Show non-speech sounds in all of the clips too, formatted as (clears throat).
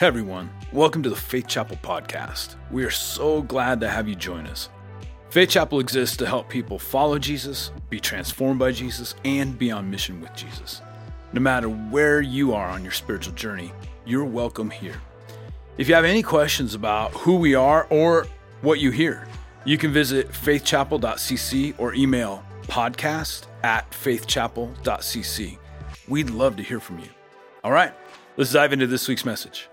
Hey everyone, welcome to the Faith Chapel podcast. We are so glad to have you join us. Faith Chapel exists to help people follow Jesus, be transformed by Jesus, and be on mission with Jesus. No matter where you are on your spiritual journey, you're welcome here. If you have any questions about who we are or what you hear, you can visit faithchapel.cc or email podcast at faithchapel.cc. We'd love to hear from you. All right, let's dive into this week's message.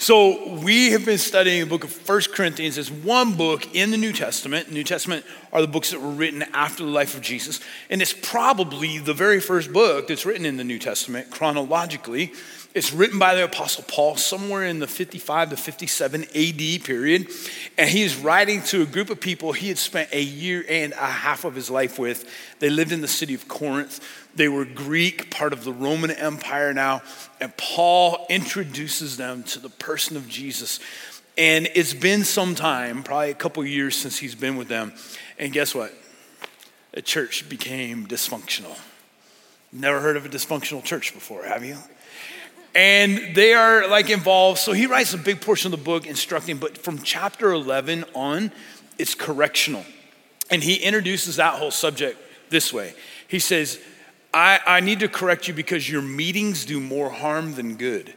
So, we have been studying the book of First Corinthians as one book in the New Testament. New Testament are the books that were written after the life of Jesus. And it's probably the very first book that's written in the New Testament chronologically. It's written by the Apostle Paul somewhere in the 55 to 57 AD period. And he is writing to a group of people he had spent a year and a half of his life with. They lived in the city of Corinth. They were Greek, part of the Roman Empire now. And Paul introduces them to the person of Jesus. And it's been some time, probably a couple years since he's been with them. And guess what? The church became dysfunctional. Never heard of a dysfunctional church before, have you? And they are like involved. So he writes a big portion of the book instructing, but from chapter 11 on, it's correctional. And he introduces that whole subject this way He says, I, I need to correct you because your meetings do more harm than good.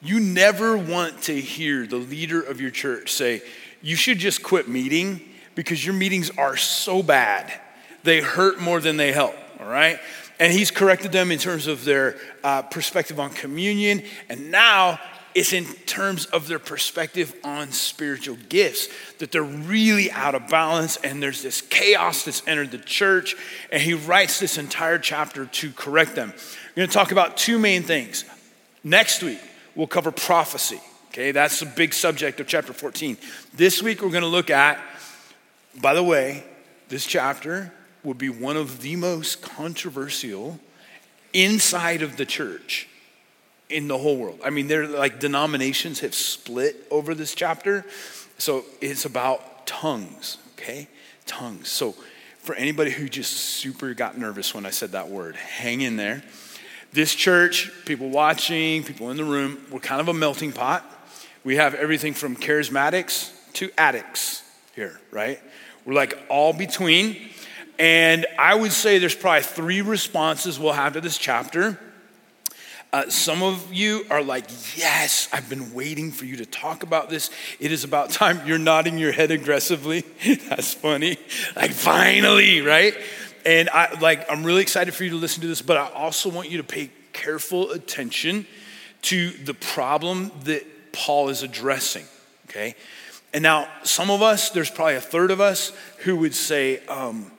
You never want to hear the leader of your church say, You should just quit meeting because your meetings are so bad. They hurt more than they help, all right? And he's corrected them in terms of their uh, perspective on communion. And now it's in terms of their perspective on spiritual gifts that they're really out of balance and there's this chaos that's entered the church. And he writes this entire chapter to correct them. We're going to talk about two main things. Next week, we'll cover prophecy. Okay, that's the big subject of chapter 14. This week, we're going to look at, by the way, this chapter would be one of the most controversial inside of the church in the whole world. I mean, they're like denominations have split over this chapter. So it's about tongues, okay? Tongues. So for anybody who just super got nervous when I said that word, hang in there. This church, people watching, people in the room, we're kind of a melting pot. We have everything from charismatics to addicts here, right? We're like all between. And I would say there's probably three responses we'll have to this chapter. Uh, some of you are like, yes, I've been waiting for you to talk about this. It is about time. (laughs) You're nodding your head aggressively. (laughs) That's funny. Like, finally, right? And I like, I'm really excited for you to listen to this, but I also want you to pay careful attention to the problem that Paul is addressing, okay? And now, some of us, there's probably a third of us who would say, um,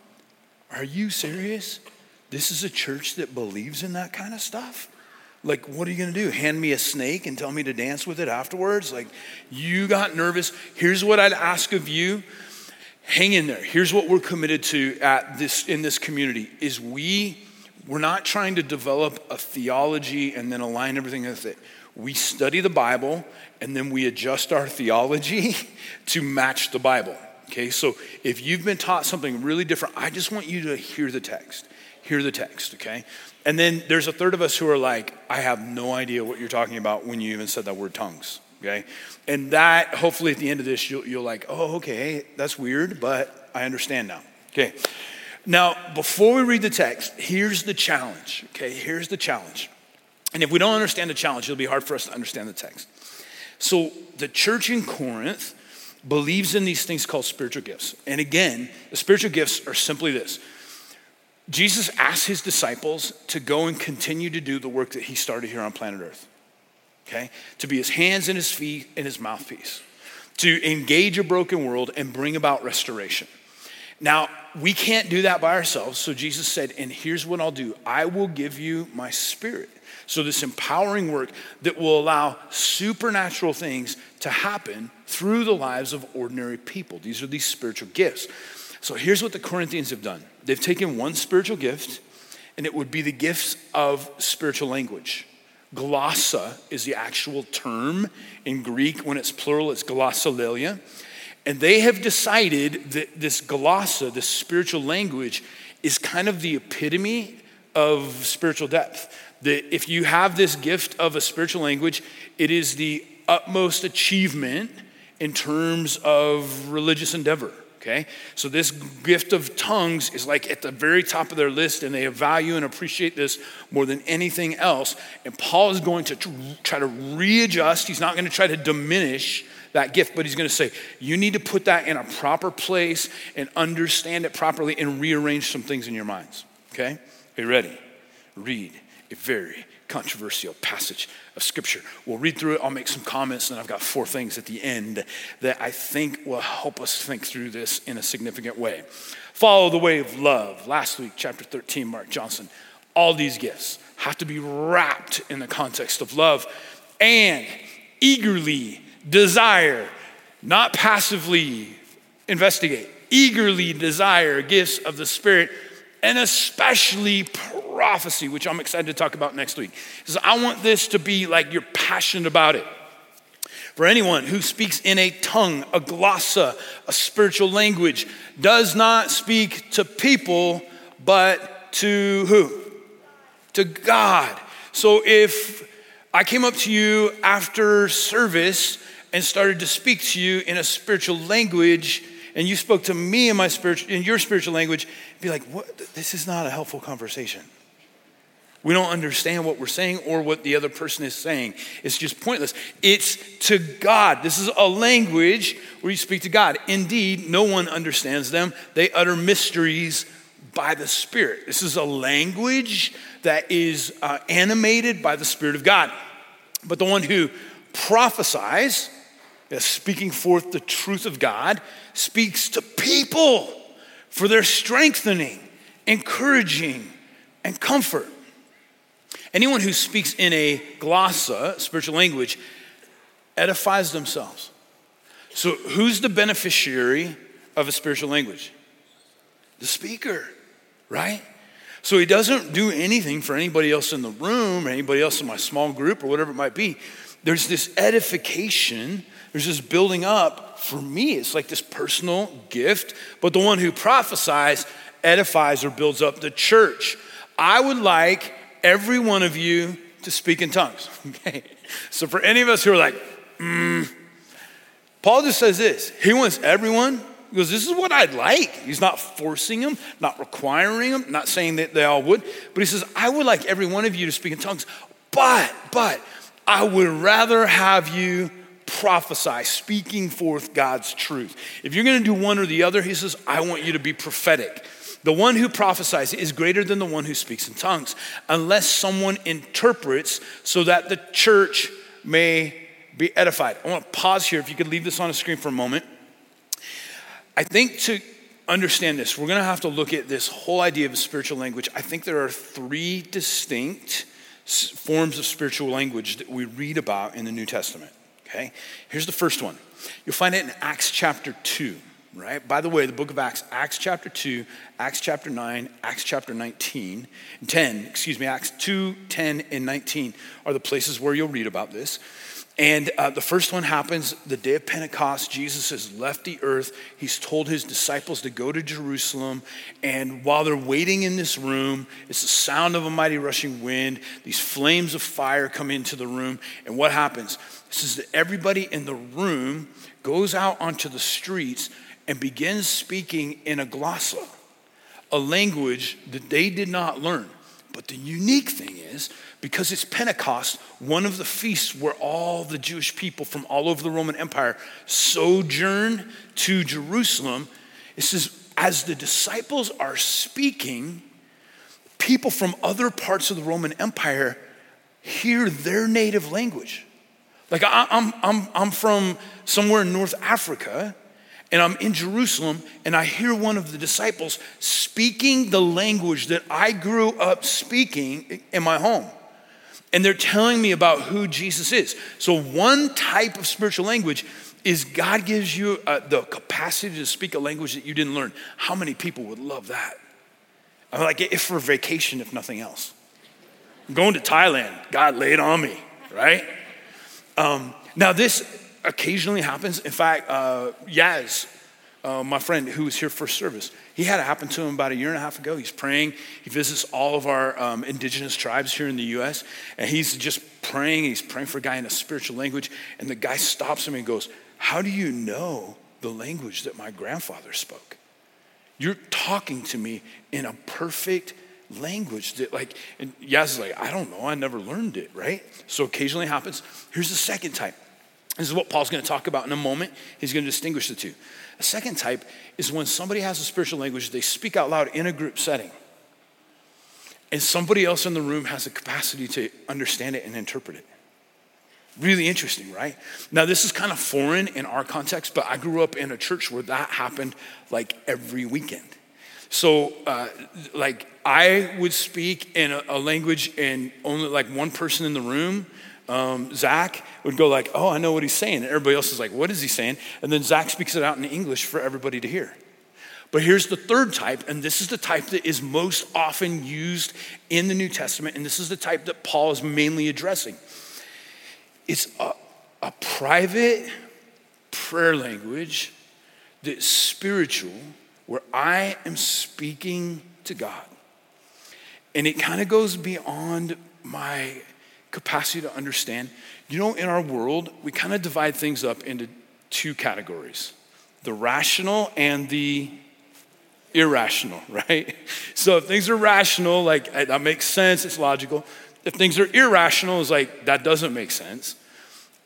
Are you serious? This is a church that believes in that kind of stuff? Like, what are you gonna do? Hand me a snake and tell me to dance with it afterwards? Like, you got nervous. Here's what I'd ask of you. Hang in there. Here's what we're committed to at this in this community is we we're not trying to develop a theology and then align everything with it. We study the Bible and then we adjust our theology (laughs) to match the Bible. Okay, so if you've been taught something really different, I just want you to hear the text. Hear the text, okay? And then there's a third of us who are like, I have no idea what you're talking about when you even said that word tongues. Okay? And that, hopefully, at the end of this, you'll, you'll like, oh, okay, that's weird, but I understand now. Okay. Now, before we read the text, here's the challenge. Okay, here's the challenge. And if we don't understand the challenge, it'll be hard for us to understand the text. So, the church in Corinth believes in these things called spiritual gifts. And again, the spiritual gifts are simply this Jesus asked his disciples to go and continue to do the work that he started here on planet Earth. Okay? To be his hands and his feet and his mouthpiece. To engage a broken world and bring about restoration. Now, we can't do that by ourselves. So Jesus said, and here's what I'll do I will give you my spirit. So, this empowering work that will allow supernatural things to happen through the lives of ordinary people. These are these spiritual gifts. So, here's what the Corinthians have done they've taken one spiritual gift, and it would be the gifts of spiritual language. Glossa is the actual term in Greek. When it's plural, it's glossolalia. And they have decided that this glossa, this spiritual language, is kind of the epitome of spiritual depth. that if you have this gift of a spiritual language, it is the utmost achievement in terms of religious endeavor. Okay? So, this gift of tongues is like at the very top of their list, and they value and appreciate this more than anything else. And Paul is going to try to readjust, he's not going to try to diminish that gift, but he's going to say, you need to put that in a proper place and understand it properly and rearrange some things in your minds. Okay? Are you ready? Read a very controversial passage of scripture. We'll read through it, I'll make some comments, and I've got four things at the end that I think will help us think through this in a significant way. Follow the way of love. Last week, chapter 13, Mark Johnson. All these gifts have to be wrapped in the context of love and eagerly desire, not passively investigate, eagerly desire gifts of the Spirit, and especially prophecy, which I'm excited to talk about next week. Because I want this to be like you're passionate about it. For anyone who speaks in a tongue, a glossa, a spiritual language, does not speak to people, but to who? To God. So if I came up to you after service and started to speak to you in a spiritual language, and you spoke to me in my spiritual in your spiritual language, be like, what? This is not a helpful conversation. We don't understand what we're saying or what the other person is saying. It's just pointless. It's to God. This is a language where you speak to God. Indeed, no one understands them. They utter mysteries by the Spirit. This is a language that is uh, animated by the Spirit of God. But the one who prophesies, speaking forth the truth of God, speaks to people for their strengthening, encouraging, and comfort. Anyone who speaks in a glossa, spiritual language, edifies themselves. So, who's the beneficiary of a spiritual language? The speaker, right? So, he doesn't do anything for anybody else in the room or anybody else in my small group or whatever it might be. There's this edification, there's this building up. For me, it's like this personal gift, but the one who prophesies edifies or builds up the church. I would like every one of you to speak in tongues. (laughs) Okay? So for any of us who are like, mm, Paul just says this. He wants everyone, because this is what I'd like. He's not forcing them, not requiring them, not saying that they all would, but he says, I would like every one of you to speak in tongues, but, but, I would rather have you prophesy, speaking forth God's truth. If you're gonna do one or the other, he says, I want you to be prophetic. The one who prophesies is greater than the one who speaks in tongues, unless someone interprets so that the church may be edified. I want to pause here. If you could leave this on the screen for a moment. I think to understand this, we're going to have to look at this whole idea of spiritual language. I think there are three distinct forms of spiritual language that we read about in the New Testament. Okay? Here's the first one. You'll find it in Acts chapter 2 right? By the way, the book of Acts, Acts chapter 2, Acts chapter 9, Acts chapter 19, 10, excuse me, Acts 2, 10, and 19 are the places where you'll read about this. And uh, the first one happens the day of Pentecost. Jesus has left the earth. He's told his disciples to go to Jerusalem. And while they're waiting in this room, it's the sound of a mighty rushing wind. These flames of fire come into the room. And what happens? This is that everybody in the room goes out onto the streets and begins speaking in a glossa, a language that they did not learn. But the unique thing is, because it's Pentecost, one of the feasts where all the Jewish people from all over the Roman Empire sojourn to Jerusalem, it says, as the disciples are speaking, people from other parts of the Roman Empire hear their native language. Like I, am I'm, I'm, I'm from somewhere in North Africa, and I'm in Jerusalem and I hear one of the disciples speaking the language that I grew up speaking in my home. And they're telling me about who Jesus is. So, one type of spiritual language is God gives you uh, the capacity to speak a language that you didn't learn. How many people would love that? I'm like, if for vacation, if nothing else. I'm going to Thailand, God laid on me, right? Um, now, this occasionally happens. In fact, uh, Yaz uh, my friend who was here for service. He had it happen to him about a year and a half ago. He's praying. He visits all of our um, indigenous tribes here in the U.S., and he's just praying. He's praying for a guy in a spiritual language, and the guy stops him and goes, How do you know the language that my grandfather spoke? You're talking to me in a perfect language that like and Yaz is like, I don't know, I never learned it, right? So occasionally happens. Here's the second type. This is what Paul's going to talk about in a moment. He's going to distinguish the two. A second type is when somebody has a spiritual language, they speak out loud in a group setting. And somebody else in the room has the capacity to understand it and interpret it. Really interesting, right? Now, this is kind of foreign in our context, but I grew up in a church where that happened like every weekend. So, uh, like, I would speak in a, a, language, and only like one person in the room, um, Zach, would go like, "Oh, I know what he's saying," and everybody else is like, "What is he saying?" And then Zach speaks it out in English for everybody to hear. But here's the third type, and this is the type that is most often used in the New Testament, and this is the type that Paul is mainly addressing. It's a, a private prayer language that's spiritual where I am speaking to God. And it kind of goes beyond my capacity to understand. You know, in our world, we kind of divide things up into two categories the rational and the irrational, (laughs) right? So if things are rational, like eh, that makes sense, it's logical. If things are irrational, it's like that doesn't make sense.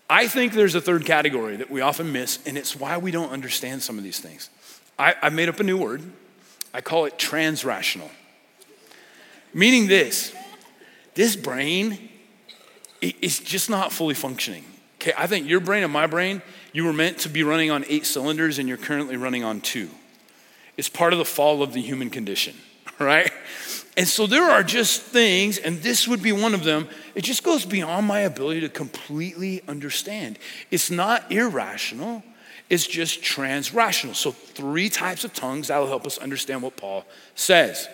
I think there's a third category that we often miss, and it's why we don't understand some of these things. I, I made up a new word. I call it transrational. Meaning this this brain is just not fully functioning. Okay, I think your brain and my brain, you were meant to be running on eight cylinders and you're currently running on two. It's part of the fall of the human condition, (laughs) right? And so there are just things, and this would be one of them, it just goes beyond my ability to completely understand. It's not irrational, it's just transrational. So, three types of tongues that'll help us understand what Paul says.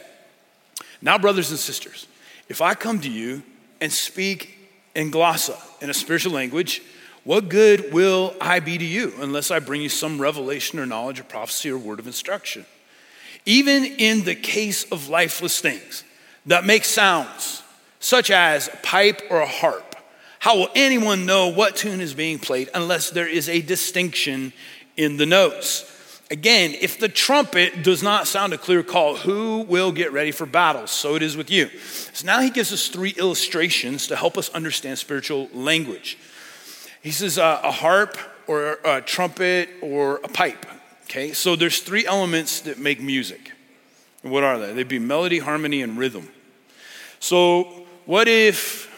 Now, brothers and sisters, if I come to you and speak in glossa, in a spiritual language, what good will I be to you unless I bring you some revelation or knowledge or prophecy or word of instruction? Even in the case of lifeless things that make sounds, such as a pipe or a harp, how will anyone know what tune is being played unless there is a distinction in the notes? Again, if the trumpet does not sound a clear call, who will get ready for battle? So it is with you. So now he gives us three illustrations to help us understand spiritual language. He says uh, a harp or a trumpet or a pipe. Okay, so there's three elements that make music. What are they? They'd be melody, harmony, and rhythm. So what if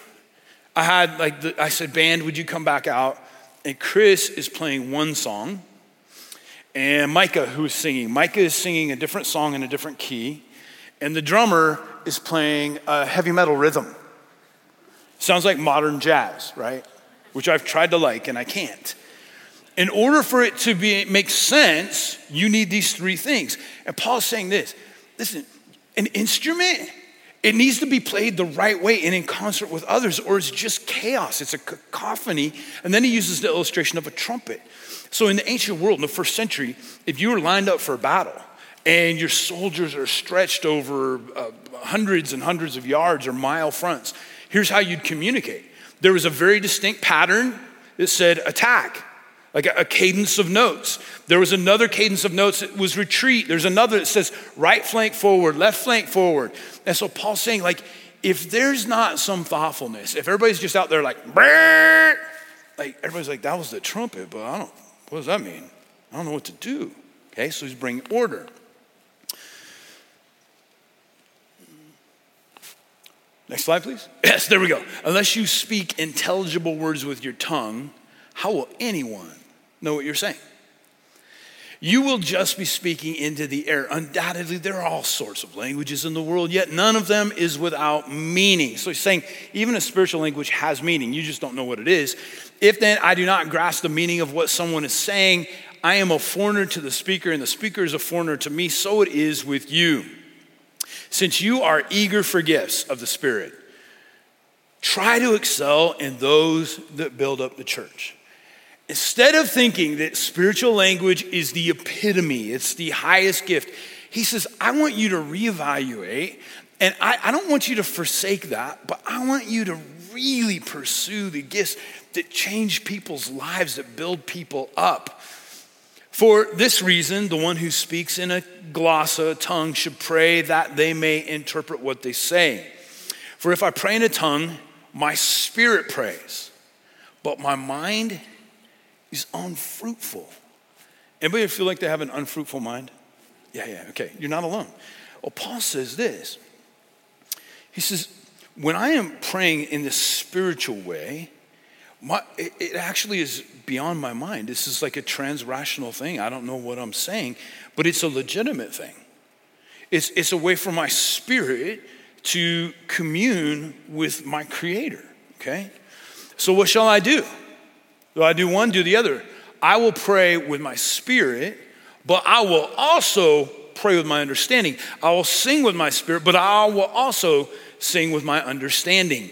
I had like the, I said, band, would you come back out? And Chris is playing one song, and Micah, who's singing, Micah is singing a different song in a different key, and the drummer is playing a heavy metal rhythm. Sounds like modern jazz, right? Which I've tried to like and I can't. In order for it to be, make sense, you need these three things. And Paul's saying this listen, an instrument it needs to be played the right way and in concert with others, or it's just chaos. It's a cacophony. And then he uses the illustration of a trumpet. So, in the ancient world, in the first century, if you were lined up for a battle and your soldiers are stretched over uh, hundreds and hundreds of yards or mile fronts, here's how you'd communicate. There was a very distinct pattern that said attack, like a, cadence of notes. There was another cadence of notes that was retreat. There's another that says right flank forward, left flank forward. And so Paul's saying, like, if there's not some thoughtfulness, if everybody's just out there like, like everybody's like, that was the trumpet, but I don't, what does that mean? I don't know what to do. Okay, so he's bringing order. Next slide, please. (clears throat) Yes, there we go. Unless you speak intelligible words with your tongue, how will anyone know what you're saying. You will just be speaking into the air. Undoubtedly, there are all sorts of languages in the world, yet none of them is without meaning. So he's saying even a spiritual language has meaning. You just don't know what it is. If then I do not grasp the meaning of what someone is saying, I am a foreigner to the speaker, and the speaker is a foreigner to me. So it is with you. Since you are eager for gifts of the Spirit, try to excel in those that build up the church. Instead of thinking that spiritual language is the epitome, it's the highest gift, he says, I want you to reevaluate, and I, I don't want you to forsake that, but I want you to really pursue the gifts that change people's lives, that build people up. For this reason, the one who speaks in a glossa, tongue, should pray that they may interpret what they say. For if I pray in a tongue, my spirit prays, but my mind is unfruitful. Anybody feel like they have an unfruitful mind? Yeah, yeah, okay. You're not alone. Well, Paul says this. He says, when I am praying in this spiritual way, my, it, it actually is beyond my mind. This is like a transrational thing. I don't know what I'm saying, but it's a legitimate thing. It's, it's a way for my spirit to commune with my creator, okay? So, what shall I do? Do I do one, do the other? I will pray with my spirit, but I will also pray with my understanding. I will sing with my spirit, but I will also sing with my understanding.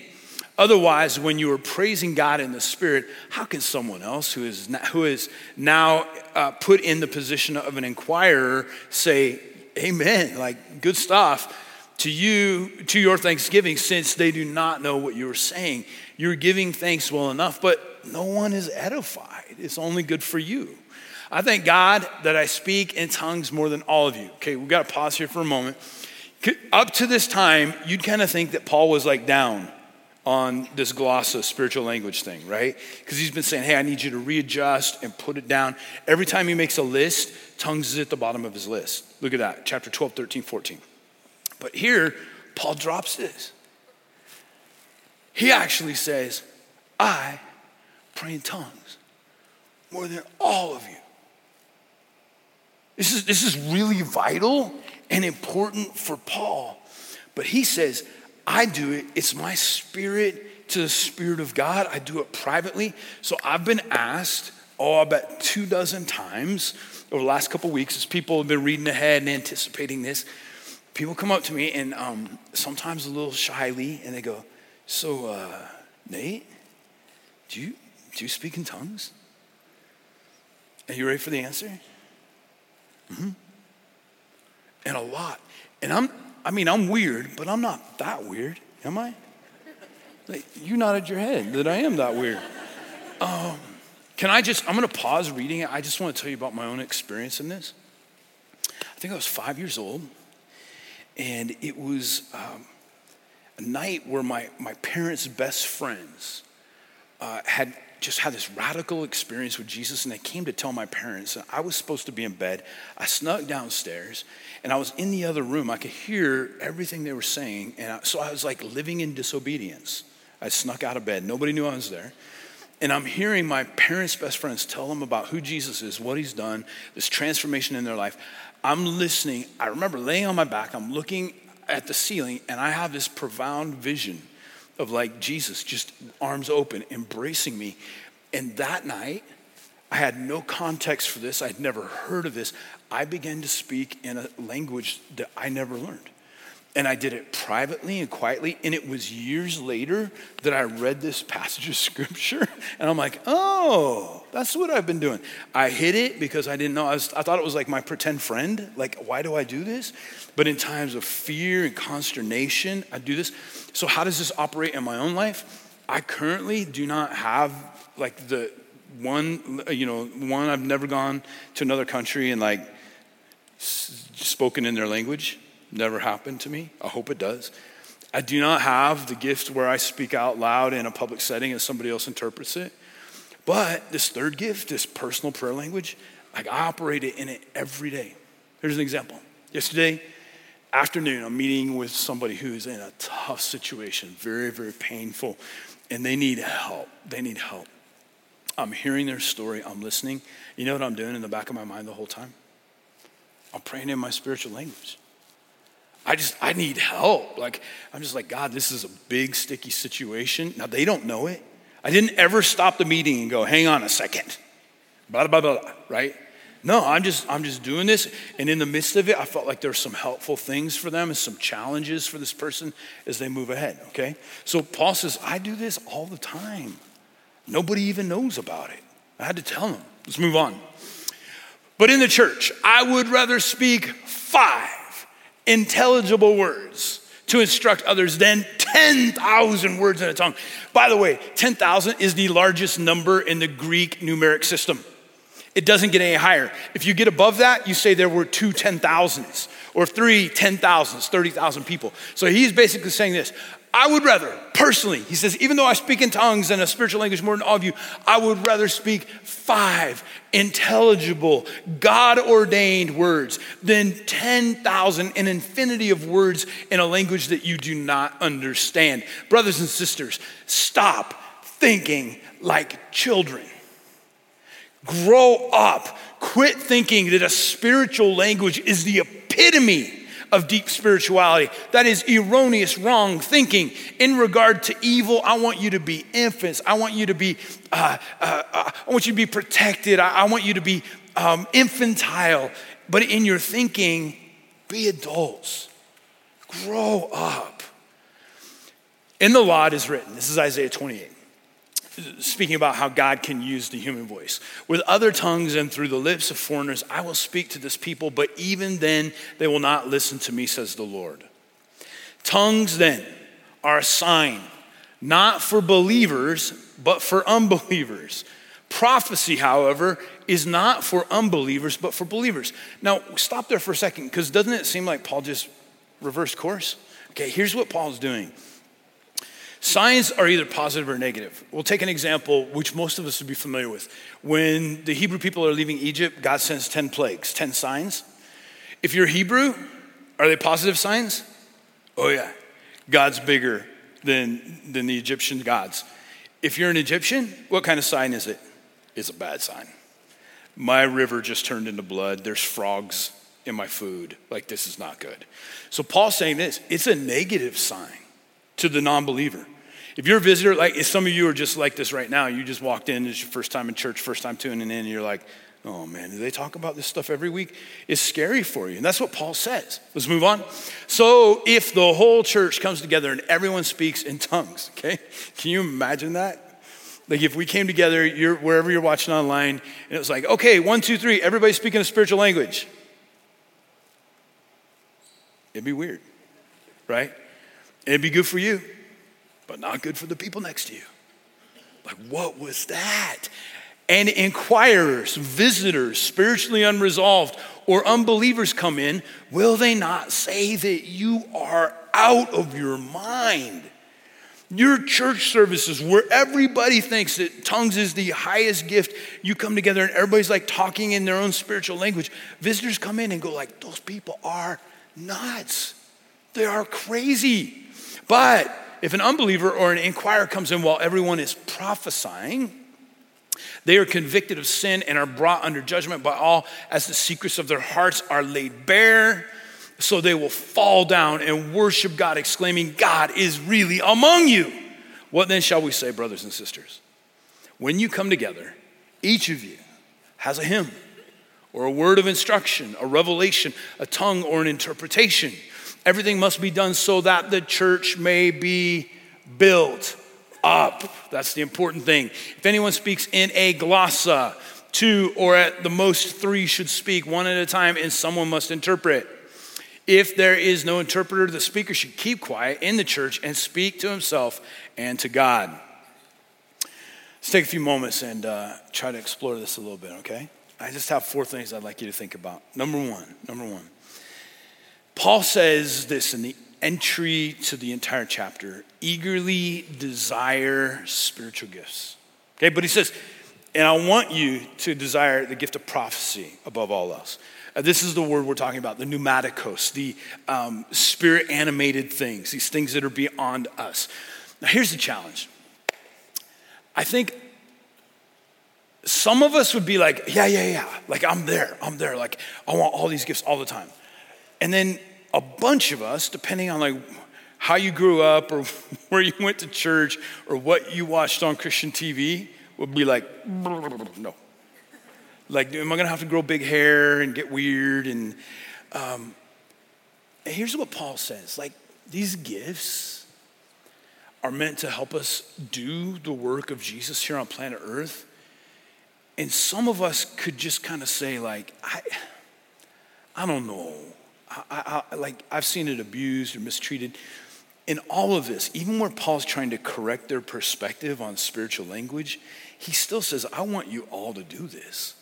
Otherwise, when you are praising God in the Spirit, how can someone else who is who is now uh, put in the position of an inquirer say, Amen, like good stuff to you, to your thanksgiving, since they do not know what you're saying? You're giving thanks well enough, no one is edified. It's only good for you. I thank God that I speak in tongues more than all of you. Okay, we've got to pause here for a moment. Up to this time, you'd kind of think that Paul was like down on this glossa spiritual language thing, right? Because he's been saying, hey, I need you to readjust and put it down. Every time he makes a list, tongues is at the bottom of his list. Look at that, chapter 12, 13, 14. But here, Paul drops this. He actually says, I pray in tongues more than all of you. This is, this is really vital and important for Paul. But he says, I do it, it's my spirit to the Spirit of God. I do it privately. So I've been asked, oh, about two dozen times over the last couple weeks as people have been reading ahead and anticipating this. People come up to me and um, sometimes a little shyly and they go, So, uh, Nate, do you, do you speak in tongues? Are you ready for the answer? Mm-hmm. And a lot. And I'm, I mean, I'm weird, but I'm not that weird, am I? Like, you nodded your head that I am that weird. Um, can I just, I'm going to pause reading it. I just want to tell you about my own experience in this. I think I was five years old, and it was um, a night where my, my parents' best friends uh, had just had this radical experience with Jesus, and they came to tell my parents. I was supposed to be in bed. I snuck downstairs, and I was in the other room. I could hear everything they were saying, and I, so I was like living in disobedience. I snuck out of bed. Nobody knew I was there. And I'm hearing my parents' best friends tell them about who Jesus is, what he's done, this transformation in their life. I'm listening. I remember laying on my back, I'm looking at the ceiling, and I have this profound vision of like Jesus just arms open, embracing me. And that night, I had no context for this. I'd never heard of this. I began to speak in a language that I never learned. And I did it privately and quietly. And it was years later that I read this passage of (laughs) scripture. And I'm like, oh, that's what I've been doing. I hid it because I didn't know. I, was, I thought it was like my pretend friend. Like, why do I do this? But in times of fear and consternation, I do this. So, how does this operate in my own life? I currently do not have like the one, you know, one, I've never gone to another country and like spoken in their language. Never happened to me. I hope it does. I do not have the gift where I speak out loud in a public setting and somebody else interprets it. But this third gift, this personal prayer language, like I operate it in it every day. Here's an example. Yesterday afternoon, I'm meeting with somebody who's in a tough situation, very, very painful, and they need help. They need help. I'm hearing their story, I'm listening. You know what I'm doing in the back of my mind the whole time? I'm praying in my spiritual language. I just, I need help. Like, I'm just like, God, this is a big, sticky situation. Now, they don't know it. I didn't ever stop the meeting and go, hang on a second. Blah, blah, blah, blah, right? No, I'm just, I'm just doing this. And in the midst of it, I felt like there's some helpful things for them and some challenges for this person as they move ahead, okay? So Paul says, I do this all the time. Nobody even knows about it. I had to tell them. Let's move on. But in the church, I would rather speak five intelligible words to instruct others than 10,000 words in a tongue. By the way, 10,000 is the largest number in the Greek numeric system. It doesn't get any higher. If you get above that, you say there were two 10,000s or three 10,000s, 30,000 people. So he's basically saying this I would rather, personally, he says, even though I speak in tongues and a spiritual language more than all of you, I would rather speak five intelligible, God ordained words than 10,000, an infinity of words in a language that you do not understand. Brothers and sisters, stop thinking like children. Grow up. Quit thinking that a spiritual language is the epitome of deep spirituality. That is erroneous, wrong thinking. In regard to evil, I want you to be infants. I want you to be, uh, uh, uh, I want you to be protected. I, I want you to be um, infantile. But in your thinking, be adults. Grow up. In the law, it is written, this is Isaiah 28 speaking about how God can use the human voice. With other tongues and through the lips of foreigners, I will speak to this people, but even then they will not listen to me, says the Lord. Tongues then are a sign, not for believers, but for unbelievers. Prophecy, however, is not for unbelievers, but for believers. Now, stop there for a second, because doesn't it seem like Paul just reversed course? Okay, here's what Paul's doing. Signs are either positive or negative. We'll take an example which most of us would be familiar with. When the Hebrew people are leaving Egypt, God sends 10 plagues, 10 signs. If you're Hebrew, are they positive signs? Oh, yeah. God's bigger than, than the Egyptian gods. If you're an Egyptian, what kind of sign is it? It's a bad sign. My river just turned into blood. There's frogs in my food. Like, this is not good. So, Paul's saying this it's a negative sign to the non believer. If you're a visitor, like if some of you are just like this right now, you just walked in, it's your first time in church, first time tuning in, and you're like, oh man, do they talk about this stuff every week? It's scary for you. And that's what Paul says. Let's move on. So if the whole church comes together and everyone speaks in tongues, okay? (laughs) Can you imagine that? Like if we came together, you're, wherever you're watching online, and it was like, okay, one, two, three, everybody speaking a spiritual language. It'd be weird, right? It'd be good for you but not good for the people next to you. Like, what was that? And inquirers, visitors, spiritually unresolved, or unbelievers come in, will they not say that you are out of your mind? Your church services, where everybody thinks that tongues is the highest gift, you come together and everybody's like talking in their own spiritual language. Visitors come in and go like, those people are nuts. They are crazy. But if an unbeliever or an inquirer comes in while everyone is prophesying, they are convicted of sin and are brought under judgment by all as the secrets of their hearts are laid bare. So they will fall down and worship God, exclaiming, God is really among you. What then shall we say, brothers and sisters? When you come together, each of you has a hymn or a word of instruction, a revelation, a tongue, or an interpretation. Everything must be done so that the church may be built up. That's the important thing. If anyone speaks in a glossa, two or at the most three should speak one at a time, and someone must interpret. If there is no interpreter, the speaker should keep quiet in the church and speak to himself and to God. Let's take a few moments and uh, try to explore this a little bit, okay? I just have four things I'd like you to think about. Number one, number one. Paul says this in the entry to the entire chapter eagerly desire spiritual gifts. Okay, but he says, and I want you to desire the gift of prophecy above all else. Uh, this is the word we're talking about the pneumatikos, the um, spirit animated things, these things that are beyond us. Now, here's the challenge. I think some of us would be like, yeah, yeah, yeah, like I'm there, I'm there, like I want all these gifts all the time. And then a bunch of us, depending on like how you grew up or (laughs) where you went to church or what you watched on Christian TV, would be like, (laughs) no. Like, am I gonna have to grow big hair and get weird? And, um, and here's what Paul says like, these gifts are meant to help us do the work of Jesus here on planet Earth And some of us could just kind of say, like, I, I don't know. I, I, like, I've seen it abused or mistreated. In all of this, even where Paul's trying to correct their perspective on spiritual language, he still says, I want you all to do this.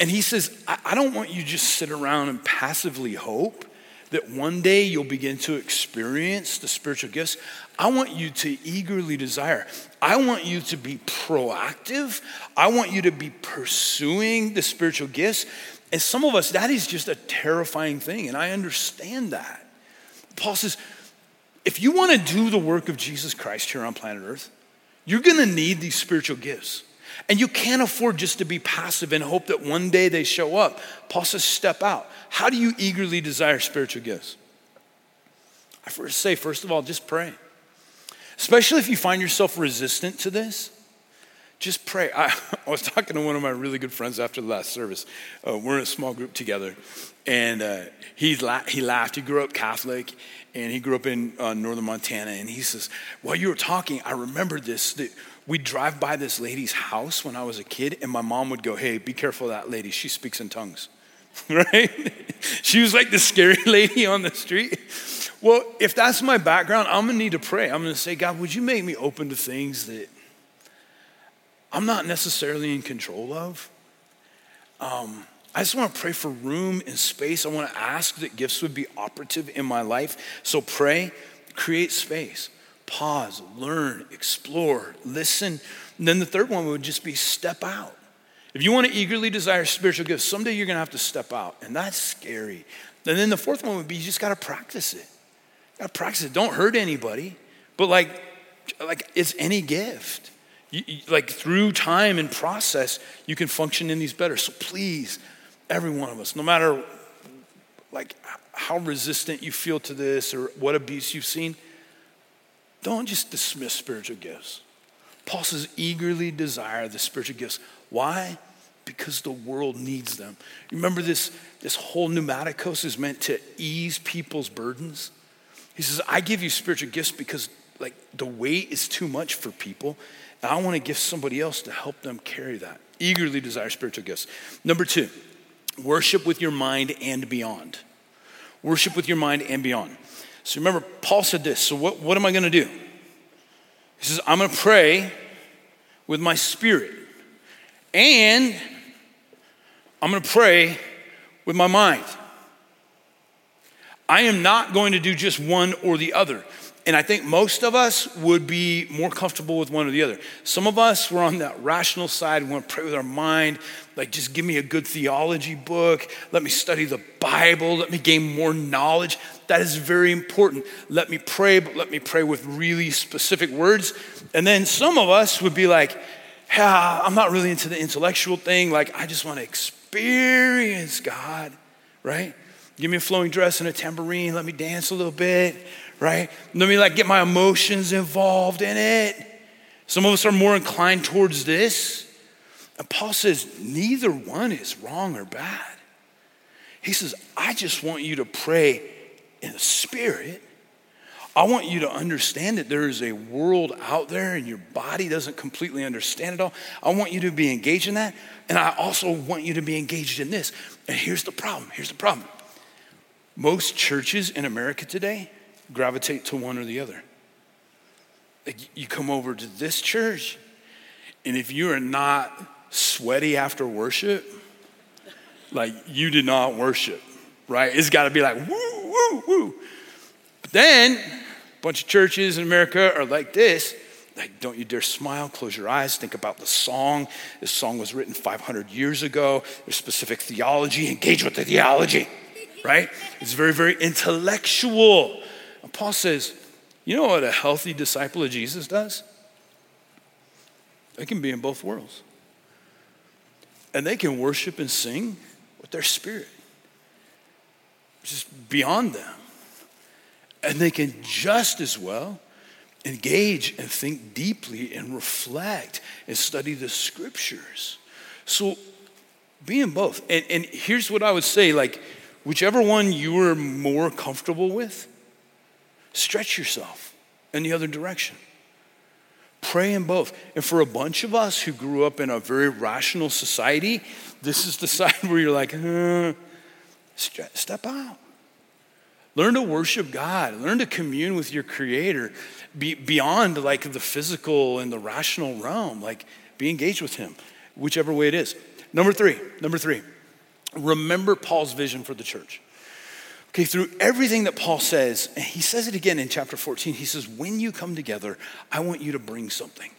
And he says, I, I don't want you just sit around and passively hope that one day you'll begin to experience the spiritual gifts. I want you to eagerly desire. I want you to be proactive. I want you to be pursuing the spiritual gifts. And some of us, that is just a terrifying thing. And I understand that. Paul says, if you want to do the work of Jesus Christ here on planet Earth, you're going to need these spiritual gifts. And you can't afford just to be passive and hope that one day they show up. Paul says, step out. How do you eagerly desire spiritual gifts? I first say, first of all, just pray. Especially if you find yourself resistant to this, just pray. I, (laughs) I was talking to one of my really good friends after the last service. Uh, we're in a small group together, and uh, he, la- he laughed. He grew up Catholic, and he grew up in uh, northern Montana. And he says, While you were talking, I remembered this. That we'd drive by this lady's house when I was a kid, and my mom would go, Hey, be careful of that lady. She speaks in tongues. (laughs) right? she was like the scary (laughs) lady on the street. Well, if that's my background, I'm gonna need to pray. I'm gonna say, God, would you make me open to things that I'm not necessarily in control of? Um, I just want to pray for room and space. I want to ask that gifts would be operative in my life. So pray, create space, pause, learn, explore, listen. And then the third one would just be step out. If you want to eagerly desire spiritual gifts, someday you're going to have to step out, and that's scary. And then the fourth one would be you just got to practice it. Got to practice it. Don't hurt anybody, but like, like it's any gift. You, like through time and process, you can function in these better. So please, every one of us, no matter like how resistant you feel to this or what abuse you've seen, don't just dismiss spiritual gifts. Paul says, eagerly desire the spiritual gifts. Why? Because the world needs them. Remember this, this whole pneumatikos is meant to ease people's burdens. He says, I give you spiritual gifts because like the weight is too much for people. And I want to give somebody else to help them carry that. Eagerly desire spiritual gifts. Number two, worship with your mind and beyond. Worship with your mind and beyond. So remember, Paul said this. So what, what am I going to do? He says, I'm going to pray with my spirit. And I'm going to pray with my mind. I am not going to do just one or the other. And I think most of us would be more comfortable with one or the other. Some of us, we're on that rational side. We want to pray with our mind. Like, just give me a good theology book. Let me study the Bible. Let me gain more knowledge. That is very important. Let me pray, but let me pray with really specific words. And then some of us would be like, yeah, I'm not really into the intellectual thing. Like, I just want to experience God, right? Give me a flowing dress and a tambourine. Let me dance a little bit, right? Let me like get my emotions involved in it. Some of us are more inclined towards this. And Paul says, neither one is wrong or bad. He says, I just want you to pray in the spirit. I want you to understand that there is a world out there and your body doesn't completely understand it all. I want you to be engaged in that. And I also want you to be engaged in this. And here's the problem. Here's the problem. Most churches in America today gravitate to one or the other. You come over to this church, and if you are not sweaty after worship, like you did not worship, right? It's got to be like woo, woo, woo. But then, a bunch of churches in America are like this. Like, don't you dare smile, close your eyes, think about the song. This song was written 500 years ago. There's specific theology, engage with the theology right? It's very, very intellectual. Paul says, you know what a healthy disciple of Jesus does? They can be in both worlds. And they can worship and sing with their spirit, just beyond them. And they can just as well engage and think deeply and reflect and study the scriptures. So be in both. And, and here's what I would say like, whichever one you are more comfortable with, stretch yourself in the other direction. Pray in both. And for a bunch of us who grew up in a very rational society, this is the (laughs) side where you're like, step out. Learn to worship God. Learn to commune with your Creator be, beyond like the physical and the rational realm. Like, be engaged with Him, whichever way it is. Number three, number three, remember Paul's vision for the church. Okay, through everything that Paul says, and he says it again in chapter 14, he says, When you come together, I want you to bring something.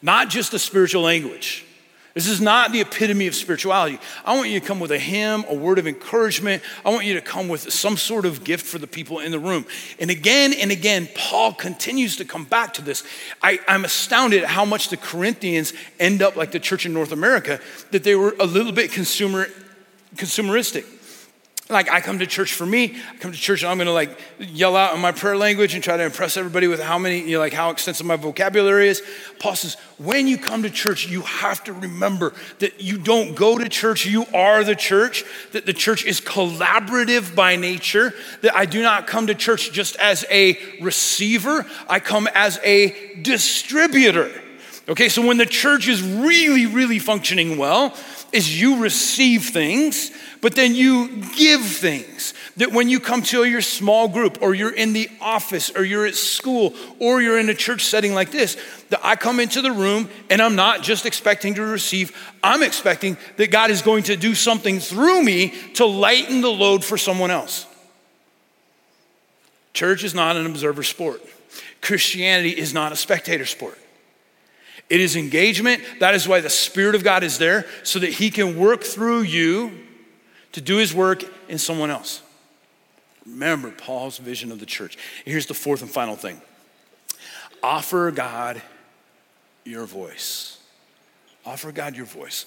Not just a spiritual language. This is not the epitome of spirituality. I want you to come with a hymn, a word of encouragement. I want you to come with some sort of gift for the people in the room. And again and again, Paul continues to come back to this. I, am astounded at how much the Corinthians end up like the church in North America, that they were a little bit consumer, consumeristic. Like, I come to church for me. I come to church and I'm gonna like yell out in my prayer language and try to impress everybody with how many, you know, like how extensive my vocabulary is. Paul says, when you come to church, you have to remember that you don't go to church, you are the church, that the church is collaborative by nature, that I do not come to church just as a receiver, I come as a distributor. Okay, so when the church is really, really functioning well, is you receive things, but then you give things. That when you come to your small group, or you're in the office, or you're at school, or you're in a church setting like this, that I come into the room and I'm not just expecting to receive, I'm expecting that God is going to do something through me to lighten the load for someone else. Church is not an observer sport, Christianity is not a spectator sport. It is engagement. That is why the Spirit of God is there, so that He can work through you to do His work in someone else. Remember Paul's vision of the church. Here's the fourth and final thing offer God your voice. Offer God your voice.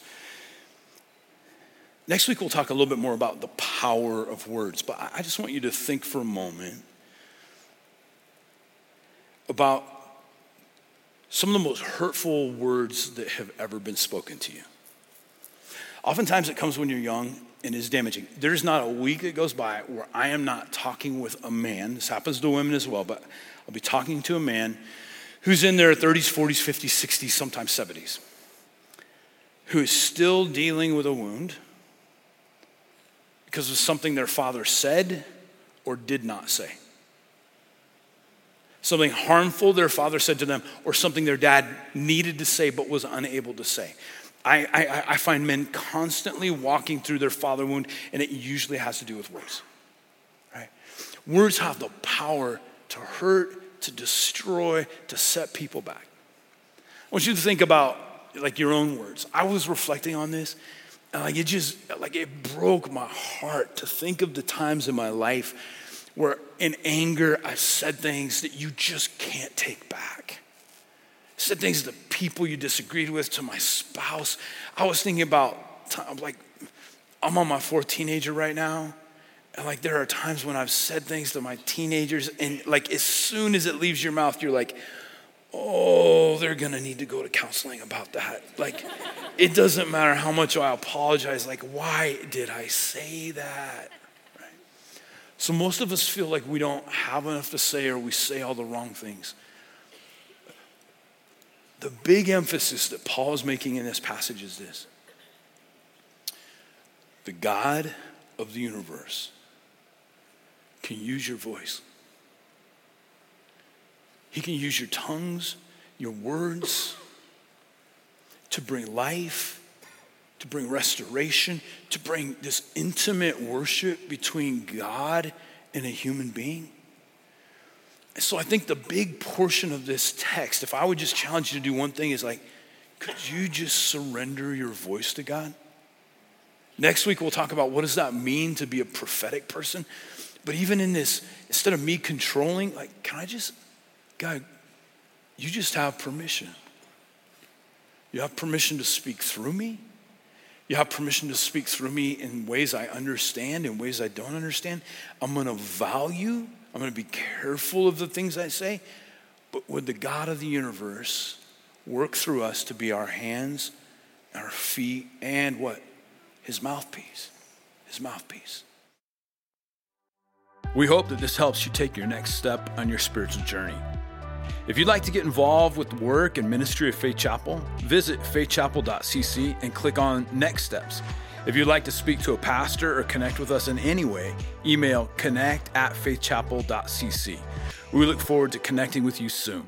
Next week, we'll talk a little bit more about the power of words, but I just want you to think for a moment about some of the most hurtful words that have ever been spoken to you. Oftentimes it comes when you're young and is damaging. There's not a week that goes by where I am not talking with a man. This happens to women as well, but I'll be talking to a man who's in their 30s, 40s, 50s, 60s, sometimes 70s, who is still dealing with a wound because of something their father said or did not say something harmful their father said to them, or something their dad needed to say but was unable to say. I, I, I, find men constantly walking through their father wound, and it usually has to do with words. Right? Words have the power to hurt, to destroy, to set people back. I want you to think about like your own words. I was reflecting on this, and like it just like it broke my heart to think of the times in my life where in anger I've said things that you just can't take back. said things to the people you disagreed with, to my spouse. I was thinking about, like, I'm on my fourth teenager right now. And like, there are times when I've said things to my teenagers, and like, as soon as it leaves your mouth, you're like, oh, they're gonna need to go to counseling about that. Like, (laughs) it doesn't matter how much I apologize. Like, why did I say that? So most of us feel like we don't have enough to say or we say all the wrong things. The big emphasis that Paul is making in this passage is this the God of the universe can use your voice. He can use your tongues, your words to bring life to bring restoration, to bring this intimate worship between God and a human being. So I think the big portion of this text, if I would just challenge you to do one thing, is like, could you just surrender your voice to God? Next week, we'll talk about what does that mean to be a prophetic person. But even in this, instead of me controlling, like, can I just, God, you just have permission. You have permission to speak through me. You have permission to speak through me in ways I understand, in ways I don't understand. I'm going to value, I'm going to be careful of the things I say. But would the God of the universe work through us to be our hands, our feet, and what? His mouthpiece. His mouthpiece. We hope that this helps you take your next step on your spiritual journey. If you'd like to get involved with the work and ministry of Faith Chapel, visit faithchapel.cc and click on Next Steps. If you'd like to speak to a pastor or connect with us in any way, email connect at faithchapel.cc. We look forward to connecting with you soon.